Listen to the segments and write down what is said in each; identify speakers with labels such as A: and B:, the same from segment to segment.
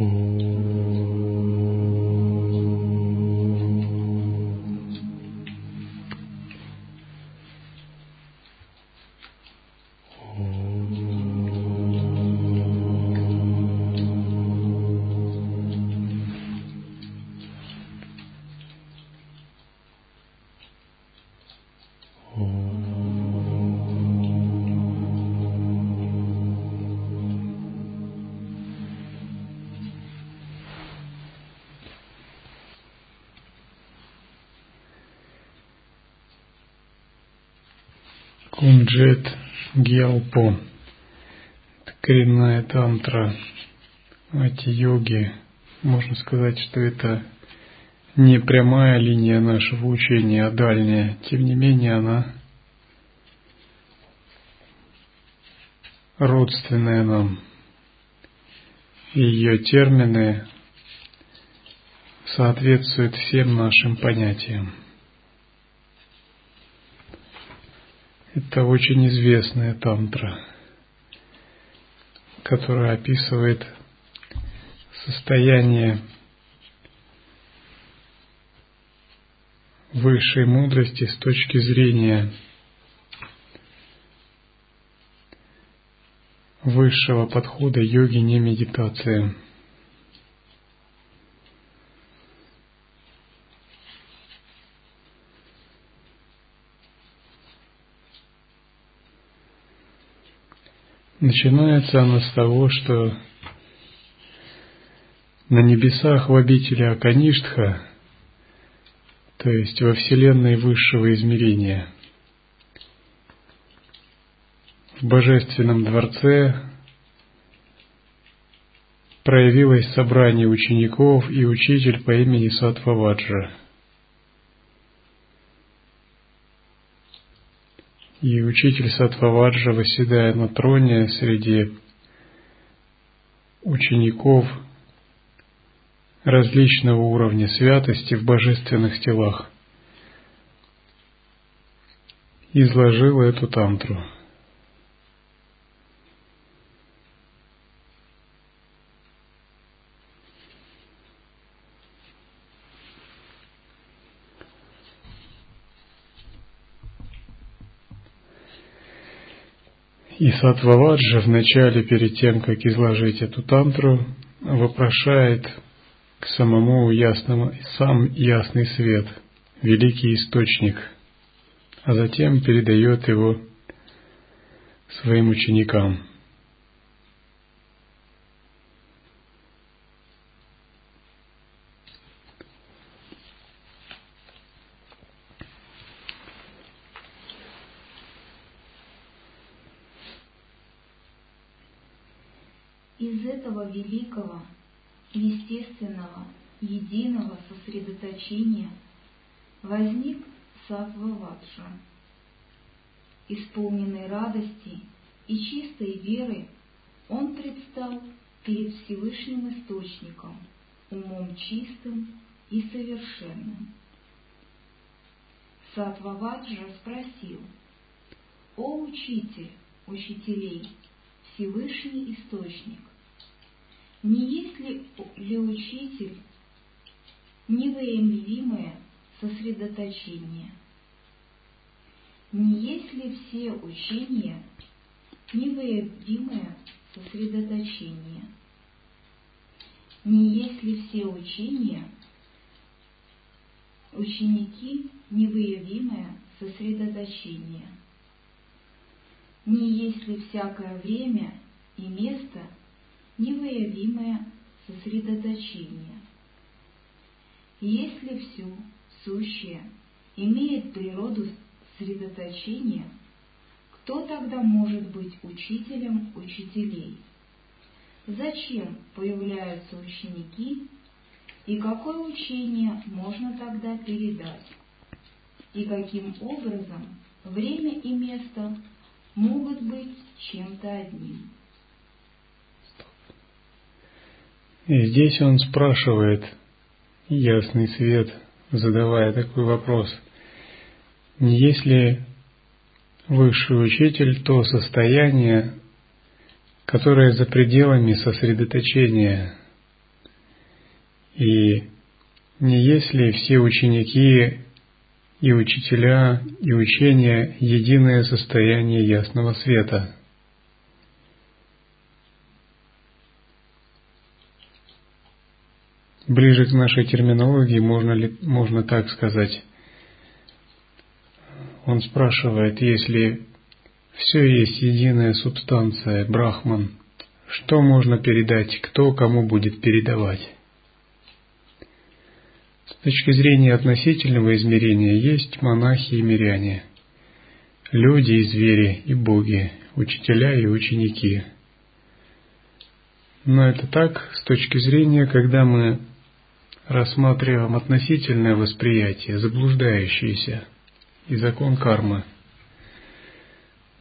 A: Mm. Это коренная тантра. Эти йоги, можно сказать, что это не прямая линия нашего учения, а дальняя. Тем не менее, она родственная нам. Ее термины соответствуют всем нашим понятиям. Это очень известная тантра, которая описывает состояние высшей мудрости с точки зрения высшего подхода йоги, не медитации. Начинается она с того, что на небесах в обители Акаништха, то есть во Вселенной высшего измерения, в Божественном дворце проявилось собрание учеников и учитель по имени Сатваваджа – И учитель Сатваваджа, восседая на троне среди учеников различного уровня святости в божественных телах, изложил эту тантру – И Сатваваджа вначале, перед тем, как изложить эту тантру, вопрошает к самому ясному, сам ясный свет, великий источник, а затем передает его своим ученикам –
B: великого, естественного, единого сосредоточения возник Сатваваджа. Исполненный радости и чистой веры, он предстал перед Всевышним Источником, умом чистым и совершенным. Сатваваджа спросил, «О учитель, учителей, Всевышний Источник, не есть ли, ли учитель невыявимое сосредоточение? Не есть ли все учения невыявимое сосредоточение? Не есть ли все учения ученики невыявимое сосредоточение? Не есть ли всякое время и место – невыявимое сосредоточение. Если все сущее имеет природу сосредоточения, кто тогда может быть учителем учителей? Зачем появляются ученики и какое учение можно тогда передать? И каким образом время и место могут быть чем-то одним?
A: И здесь он спрашивает, ясный свет, задавая такой вопрос, не есть ли высший учитель то состояние, которое за пределами сосредоточения, И не если все ученики и учителя и учения единое состояние ясного света. Ближе к нашей терминологии можно, ли, можно так сказать. Он спрашивает, если все есть единая субстанция, брахман, что можно передать, кто кому будет передавать? С точки зрения относительного измерения есть монахи и миряне, люди и звери и боги, учителя и ученики. Но это так с точки зрения, когда мы рассматриваем относительное восприятие, заблуждающееся, и закон кармы.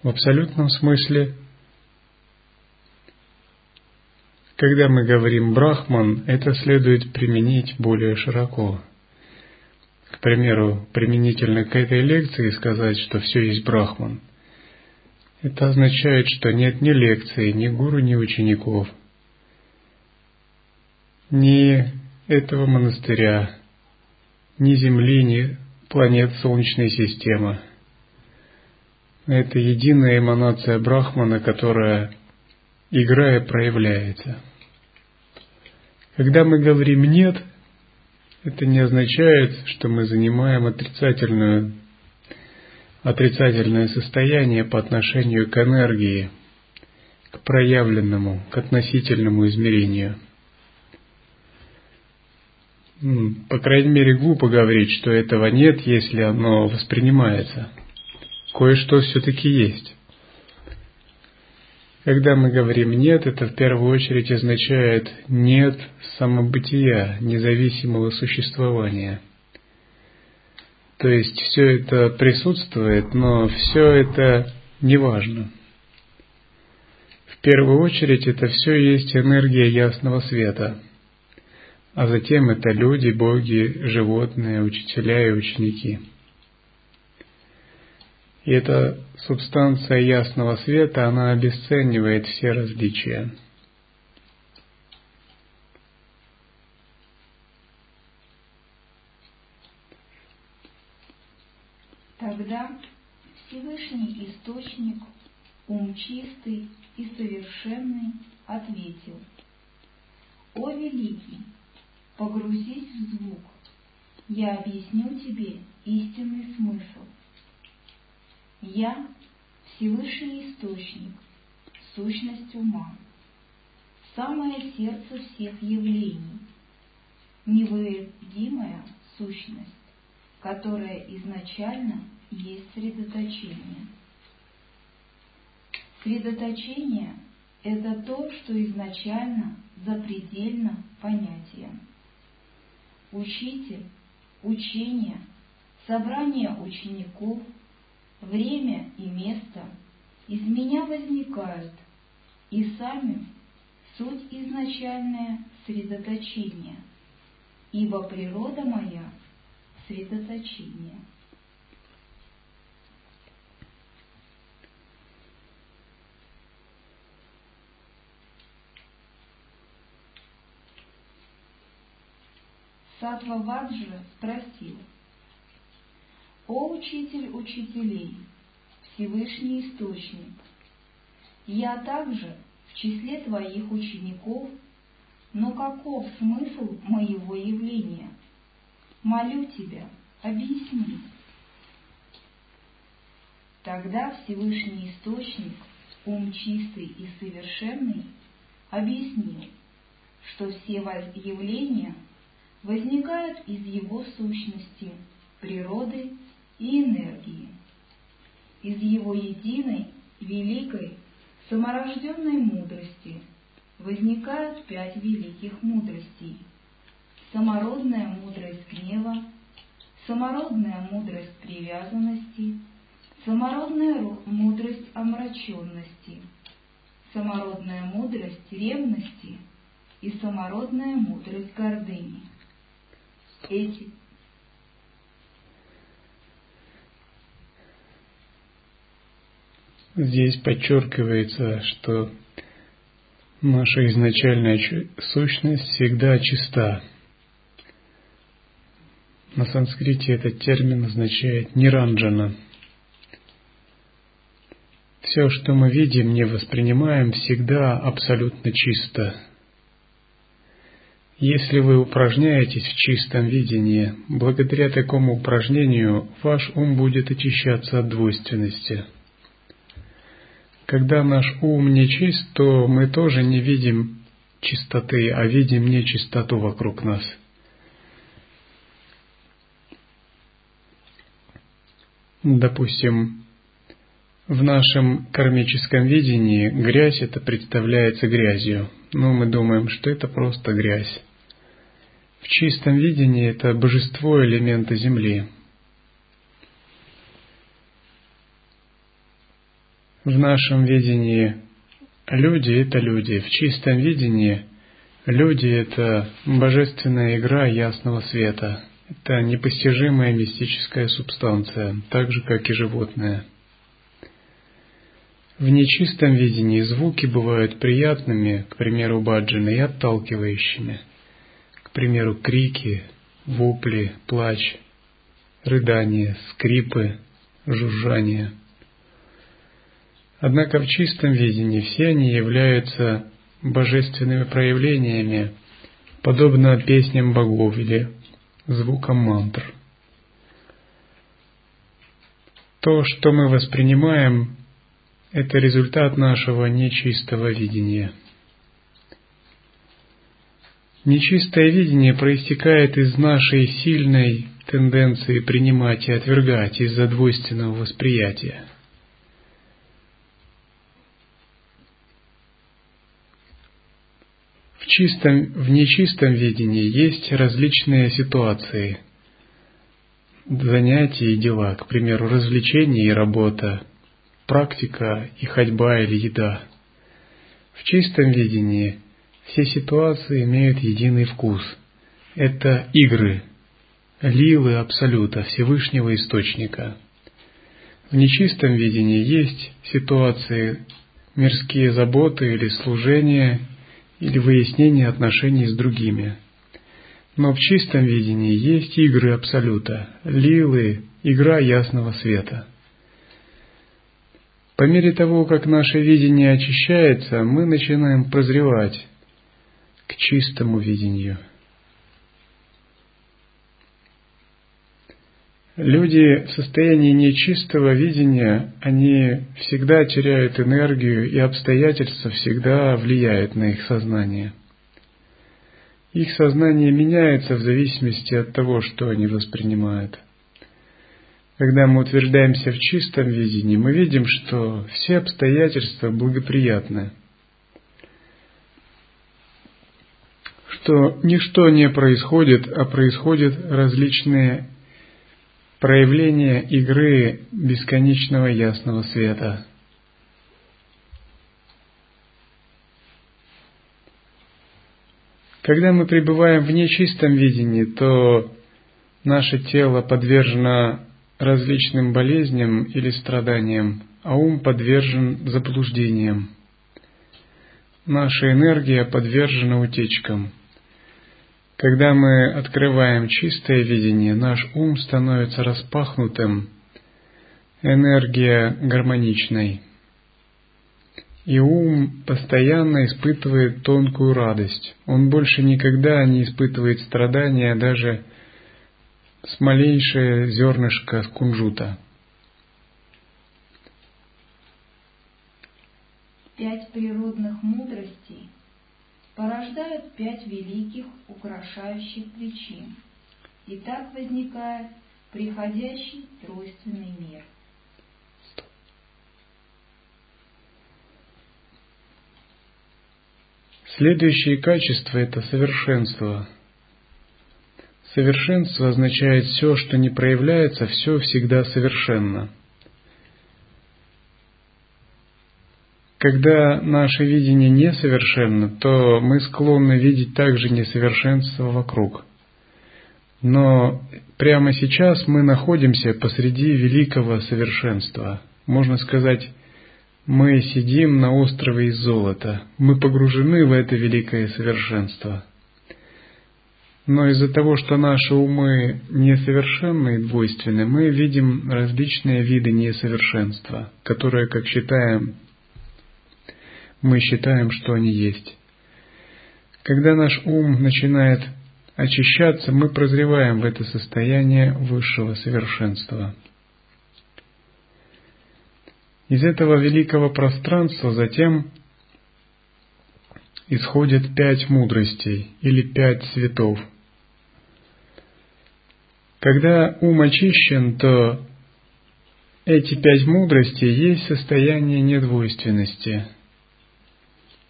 A: В абсолютном смысле, когда мы говорим «брахман», это следует применить более широко. К примеру, применительно к этой лекции сказать, что все есть брахман. Это означает, что нет ни лекции, ни гуру, ни учеников, ни этого монастыря, ни Земли, ни планет Солнечной системы. Это единая эманация Брахмана, которая, играя, проявляется. Когда мы говорим «нет», это не означает, что мы занимаем отрицательную, отрицательное состояние по отношению к энергии, к проявленному, к относительному измерению – по крайней мере, глупо говорить, что этого нет, если оно воспринимается. Кое-что все-таки есть. Когда мы говорим «нет», это в первую очередь означает «нет самобытия, независимого существования». То есть все это присутствует, но все это не важно. В первую очередь это все есть энергия ясного света – а затем это люди, боги, животные, учителя и ученики. И эта субстанция ясного света, она обесценивает все различия.
B: Тогда Всевышний Источник, ум чистый и совершенный, ответил, «О Великий, Погрузись в звук. Я объясню тебе истинный смысл. Я – Всевышний Источник, сущность ума, самое сердце всех явлений, невыедимая сущность, которая изначально есть средоточение. Средоточение – это то, что изначально запредельно понятием учитель, учение, собрание учеников, время и место из меня возникают, и сами суть изначальное средоточение, ибо природа моя — средоточение. Сатваваджа спросил, «О учитель учителей, Всевышний Источник, я также в числе твоих учеников, но каков смысл моего явления? Молю тебя, объясни». Тогда Всевышний Источник, ум чистый и совершенный, объяснил, что все явления – возникают из его сущности, природы и энергии, из его единой, великой, саморожденной мудрости возникают пять великих мудростей. Самородная мудрость гнева, самородная мудрость привязанности, самородная мудрость омраченности, самородная мудрость ревности и самородная мудрость гордыни эти.
A: Здесь подчеркивается, что наша изначальная сущность всегда чиста, На санскрите этот термин означает «ниранджана». Все, что мы видим, не воспринимаем, всегда абсолютно чисто. Если вы упражняетесь в чистом видении, благодаря такому упражнению ваш ум будет очищаться от двойственности. Когда наш ум не чист, то мы тоже не видим чистоты, а видим нечистоту вокруг нас. Допустим, в нашем кармическом видении грязь это представляется грязью, но мы думаем, что это просто грязь. В чистом видении это божество элемента Земли. В нашем видении люди – это люди. В чистом видении люди – это божественная игра ясного света. Это непостижимая мистическая субстанция, так же, как и животное – в нечистом видении звуки бывают приятными, к примеру, баджаны, и отталкивающими. Примеру, крики, вопли, плач, рыдания, скрипы, жужжание. Однако в чистом видении все они являются божественными проявлениями, подобно песням богов или звукам мантр. То, что мы воспринимаем это результат нашего нечистого видения. Нечистое видение проистекает из нашей сильной тенденции принимать и отвергать из-за двойственного восприятия. В, чистом, в нечистом видении есть различные ситуации, занятия и дела, к примеру, развлечения и работа, практика и ходьба или еда. В чистом видении все ситуации имеют единый вкус. Это игры, лилы Абсолюта, Всевышнего Источника. В нечистом видении есть ситуации, мирские заботы или служения, или выяснение отношений с другими. Но в чистом видении есть игры Абсолюта, лилы, игра ясного света – по мере того, как наше видение очищается, мы начинаем прозревать к чистому видению. Люди в состоянии нечистого видения, они всегда теряют энергию, и обстоятельства всегда влияют на их сознание. Их сознание меняется в зависимости от того, что они воспринимают – когда мы утверждаемся в чистом видении, мы видим, что все обстоятельства благоприятны, что ничто не происходит, а происходят различные проявления игры бесконечного ясного света. Когда мы пребываем в нечистом видении, то наше тело подвержено различным болезням или страданиям, а ум подвержен заблуждениям. Наша энергия подвержена утечкам. Когда мы открываем чистое видение, наш ум становится распахнутым, энергия гармоничной. И ум постоянно испытывает тонкую радость. Он больше никогда не испытывает страдания даже с малейшее зернышко кунжута.
B: Пять природных мудростей порождают пять великих украшающих причин, и так возникает приходящий тройственный мир.
A: Следующее качество – это совершенство – Совершенство означает все, что не проявляется, все всегда совершенно. Когда наше видение несовершенно, то мы склонны видеть также несовершенство вокруг. Но прямо сейчас мы находимся посреди великого совершенства. Можно сказать, мы сидим на острове из золота. Мы погружены в это великое совершенство – Но из-за того, что наши умы несовершенны и двойственны, мы видим различные виды несовершенства, которые, как считаем, мы считаем, что они есть. Когда наш ум начинает очищаться, мы прозреваем в это состояние высшего совершенства. Из этого великого пространства затем исходят пять мудростей или пять цветов. Когда ум очищен, то эти пять мудростей есть состояние недвойственности.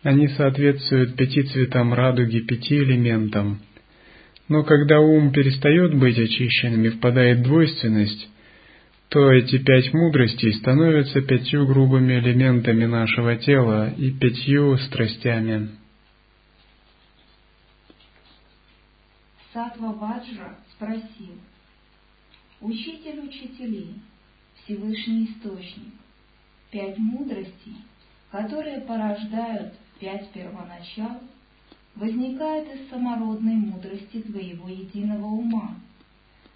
A: Они соответствуют пяти цветам радуги, пяти элементам. Но когда ум перестает быть очищенным и впадает в двойственность, то эти пять мудростей становятся пятью грубыми элементами нашего тела и пятью страстями.
B: Сатва Ваджра спросил, «Учитель учителей, Всевышний Источник, пять мудростей, которые порождают пять первоначал, возникают из самородной мудрости твоего единого ума.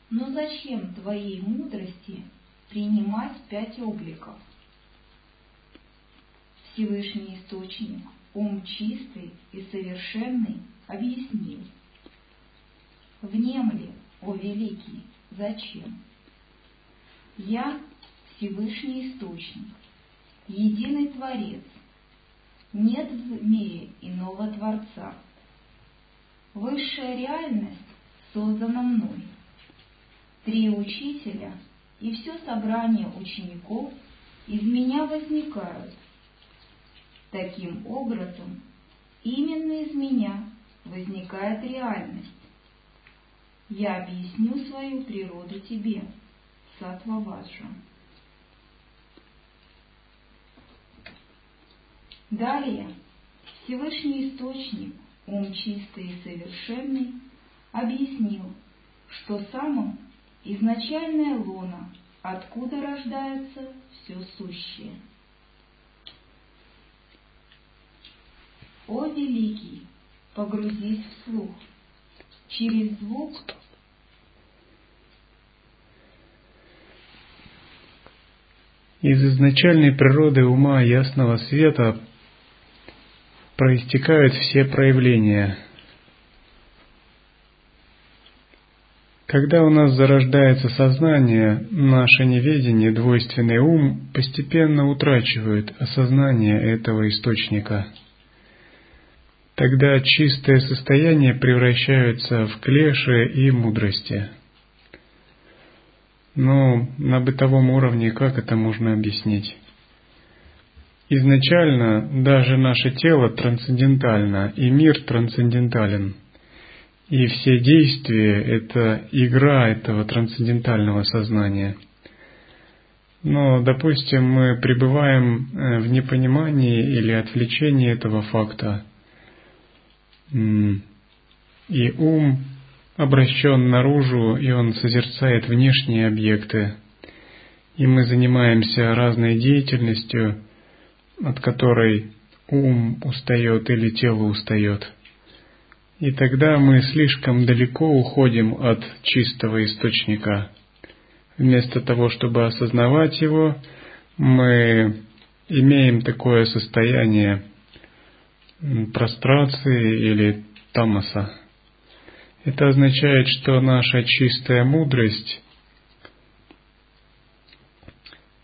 B: Но зачем твоей мудрости принимать пять обликов? Всевышний Источник, ум чистый и совершенный, объяснил – Внемли, о великий, зачем? Я Всевышний Источник, единый Творец, нет в мире иного Творца. Высшая реальность создана мной. Три учителя и все собрание учеников из меня возникают. Таким образом, именно из меня возникает реальность. Я объясню свою природу тебе, Сатваваджа. Далее Всевышний Источник, ум чистый и совершенный, объяснил, что самым изначальная лона, откуда рождается все сущее. О великий, погрузись в слух, через звук
A: Из изначальной природы ума ясного света проистекают все проявления. Когда у нас зарождается сознание, наше неведение, двойственный ум постепенно утрачивает осознание этого источника. Тогда чистое состояние превращается в клеши и мудрости – но на бытовом уровне как это можно объяснить? Изначально даже наше тело трансцендентально, и мир трансцендентален. И все действия – это игра этого трансцендентального сознания. Но, допустим, мы пребываем э, в непонимании или отвлечении этого факта, и ум обращен наружу, и он созерцает внешние объекты. И мы занимаемся разной деятельностью, от которой ум устает или тело устает. И тогда мы слишком далеко уходим от чистого источника. Вместо того, чтобы осознавать его, мы имеем такое состояние прострации или тамаса. Это означает, что наша чистая мудрость,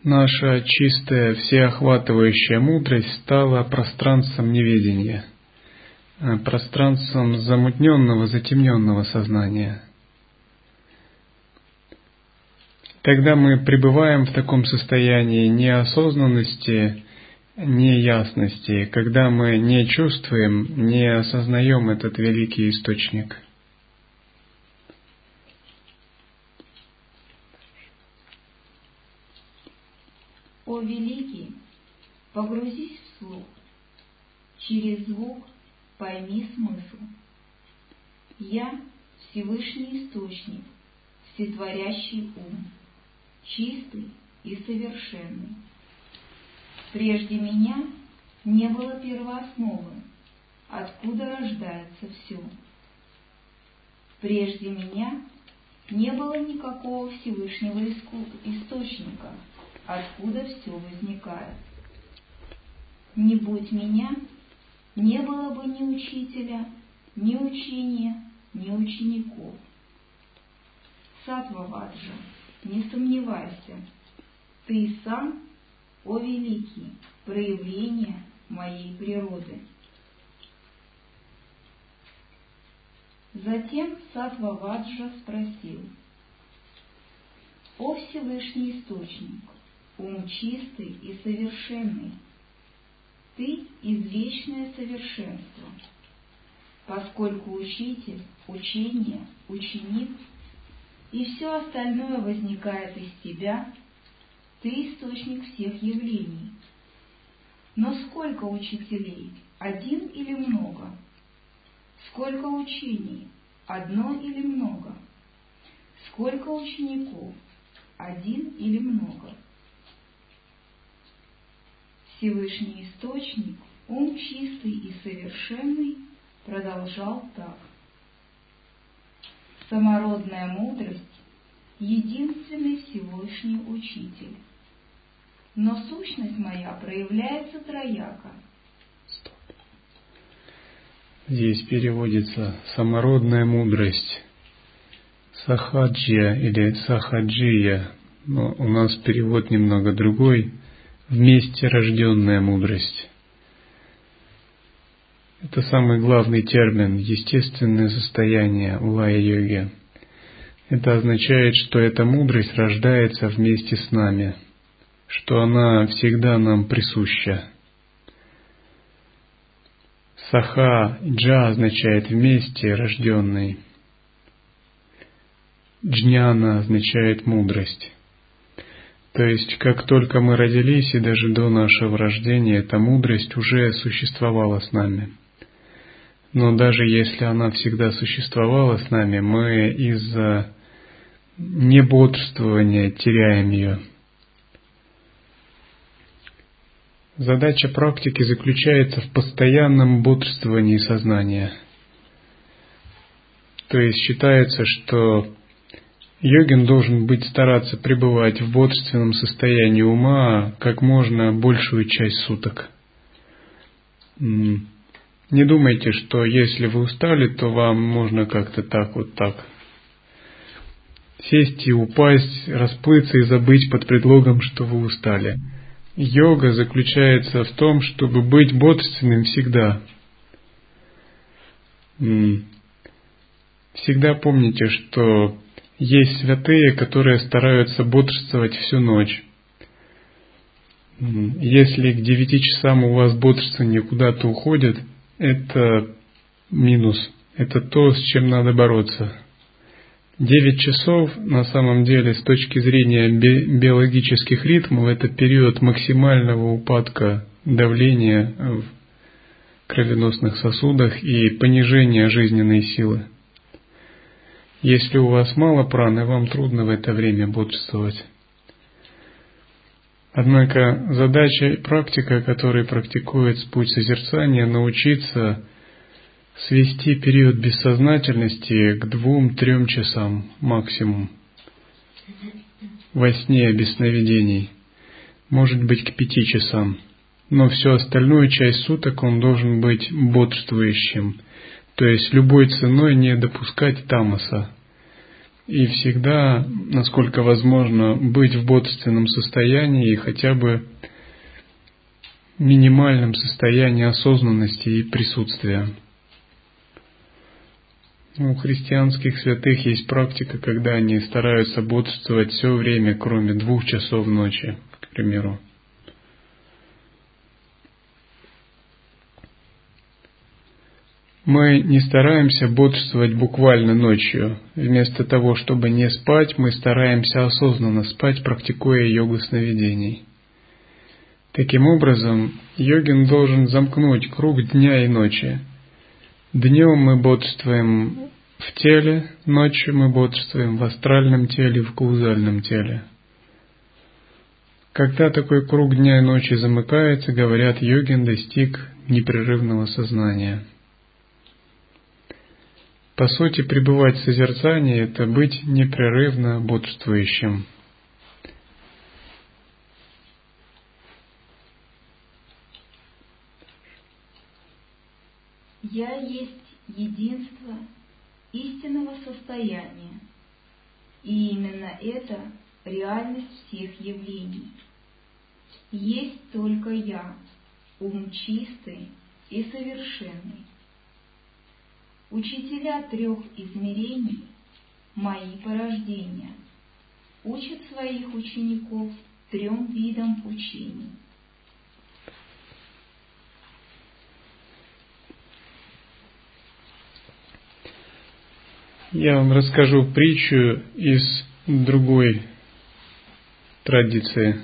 A: наша чистая всеохватывающая мудрость стала пространством неведения, э, пространством замутненного, затемненного сознания. Тогда мы пребываем в таком состоянии неосознанности, неясности, когда мы не чувствуем, не осознаем этот великий источник –
B: О великий, погрузись в слух, через звук пойми смысл. Я Всевышний Источник, Всетворящий ум, чистый и совершенный. Прежде меня не было первоосновы, откуда рождается все. Прежде меня не было никакого Всевышнего источника, откуда все возникает. Не будь меня, не было бы ни учителя, ни учения, ни учеников. Сатваваджа, не сомневайся, ты сам, о великий, проявление моей природы. Затем Сатваваджа спросил, «О Всевышний Источник, ум чистый и совершенный, ты извечное совершенство, поскольку учитель, учение, ученик и все остальное возникает из тебя, ты источник всех явлений. Но сколько учителей, один или много? Сколько учений, одно или много? Сколько учеников, один или много? Всевышний Источник, ум чистый и совершенный, продолжал так. Самородная мудрость — единственный Всевышний Учитель. Но сущность моя проявляется трояко.
A: Здесь переводится «самородная мудрость», «сахаджия» или «сахаджия», но у нас перевод немного другой – вместе рожденная мудрость. Это самый главный термин естественное состояние в лая-йоге. Это означает, что эта мудрость рождается вместе с нами, что она всегда нам присуща. Саха джа означает вместе рожденный. Джняна означает мудрость. То есть, как только мы родились и даже до нашего рождения, эта мудрость уже существовала с нами. Но даже если она всегда существовала с нами, мы из-за небодрствования теряем ее. Задача практики заключается в постоянном бодрствовании сознания. То есть считается, что Йогин должен быть стараться пребывать в бодрственном состоянии ума как можно большую часть суток. Не думайте, что если вы устали, то вам можно как-то так вот так сесть и упасть, расплыться и забыть под предлогом, что вы устали. Йога заключается в том, чтобы быть бодрственным всегда. Всегда помните, что есть святые, которые стараются бодрствовать всю ночь. Если к девяти часам у вас бодрствование куда-то уходит, это минус. Это то, с чем надо бороться. Девять часов на самом деле с точки зрения биологических ритмов это период максимального упадка давления в кровеносных сосудах и понижения жизненной силы. Если у вас мало праны, вам трудно в это время бодрствовать. Однако задача и практика, которая практикует путь созерцания, научиться свести период бессознательности к двум-трем часам максимум. Во сне без сновидений. Может быть к пяти часам. Но всю остальную часть суток он должен быть бодрствующим – то есть любой ценой не допускать тамаса. И всегда, насколько возможно, быть в бодрственном состоянии и хотя бы минимальном состоянии осознанности и присутствия. У христианских святых есть практика, когда они стараются бодрствовать все время, кроме двух часов ночи, к примеру. Мы не стараемся бодрствовать буквально ночью. Вместо того, чтобы не спать, мы стараемся осознанно спать, практикуя йогу сновидений. Таким образом, йогин должен замкнуть круг дня и ночи. Днем мы бодрствуем в теле, ночью мы бодрствуем в астральном теле, в каузальном теле. Когда такой круг дня и ночи замыкается, говорят, йогин достиг непрерывного сознания – По сути, пребывать в созерцании – это быть непрерывно бодрствующим.
B: Я есть единство истинного состояния, и именно это реальность всех явлений. Есть только я, ум чистый и совершенный. Учителя трех измерений, мои порождения, учат своих учеников трем видам учений.
A: Я вам расскажу притчу из другой традиции.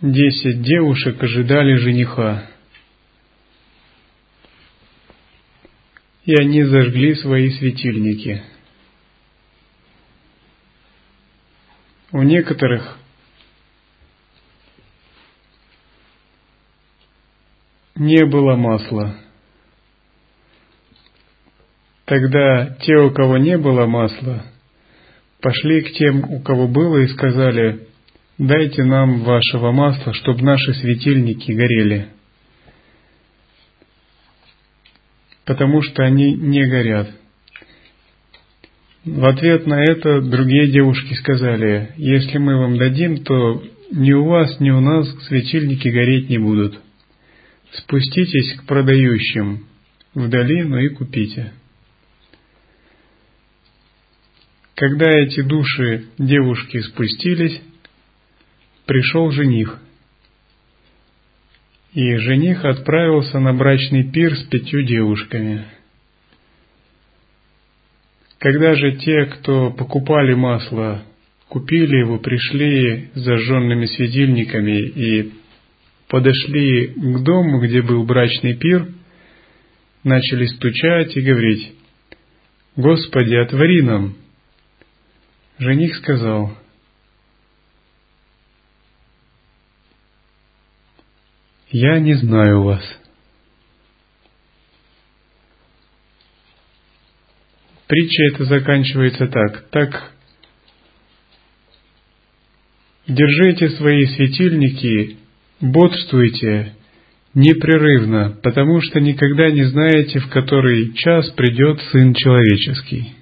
A: Десять девушек ожидали жениха. И они зажгли свои светильники. У некоторых не было масла. Тогда те, у кого не было масла, пошли к тем, у кого было, и сказали, «Дайте нам вашего масла, чтобы наши светильники горели». Потому что они не горят. В ответ на это другие девушки сказали, «Если мы вам дадим, то ни у вас, ни у нас светильники гореть не будут. Спуститесь к продающим в долину и купите». Когда эти души девушки спустились, пришел жених. И жених отправился на брачный пир с пятью девушками. Когда же те, кто покупали масло, купили его, пришли с зажженными светильниками и подошли к дому, где был брачный пир, начали стучать и говорить, «Господи, отвори нам!» Жених сказал, «Я не знаю вас». Притча эта заканчивается так. Так держите свои светильники, бодрствуйте непрерывно, потому что никогда не знаете, в который час придет Сын Человеческий.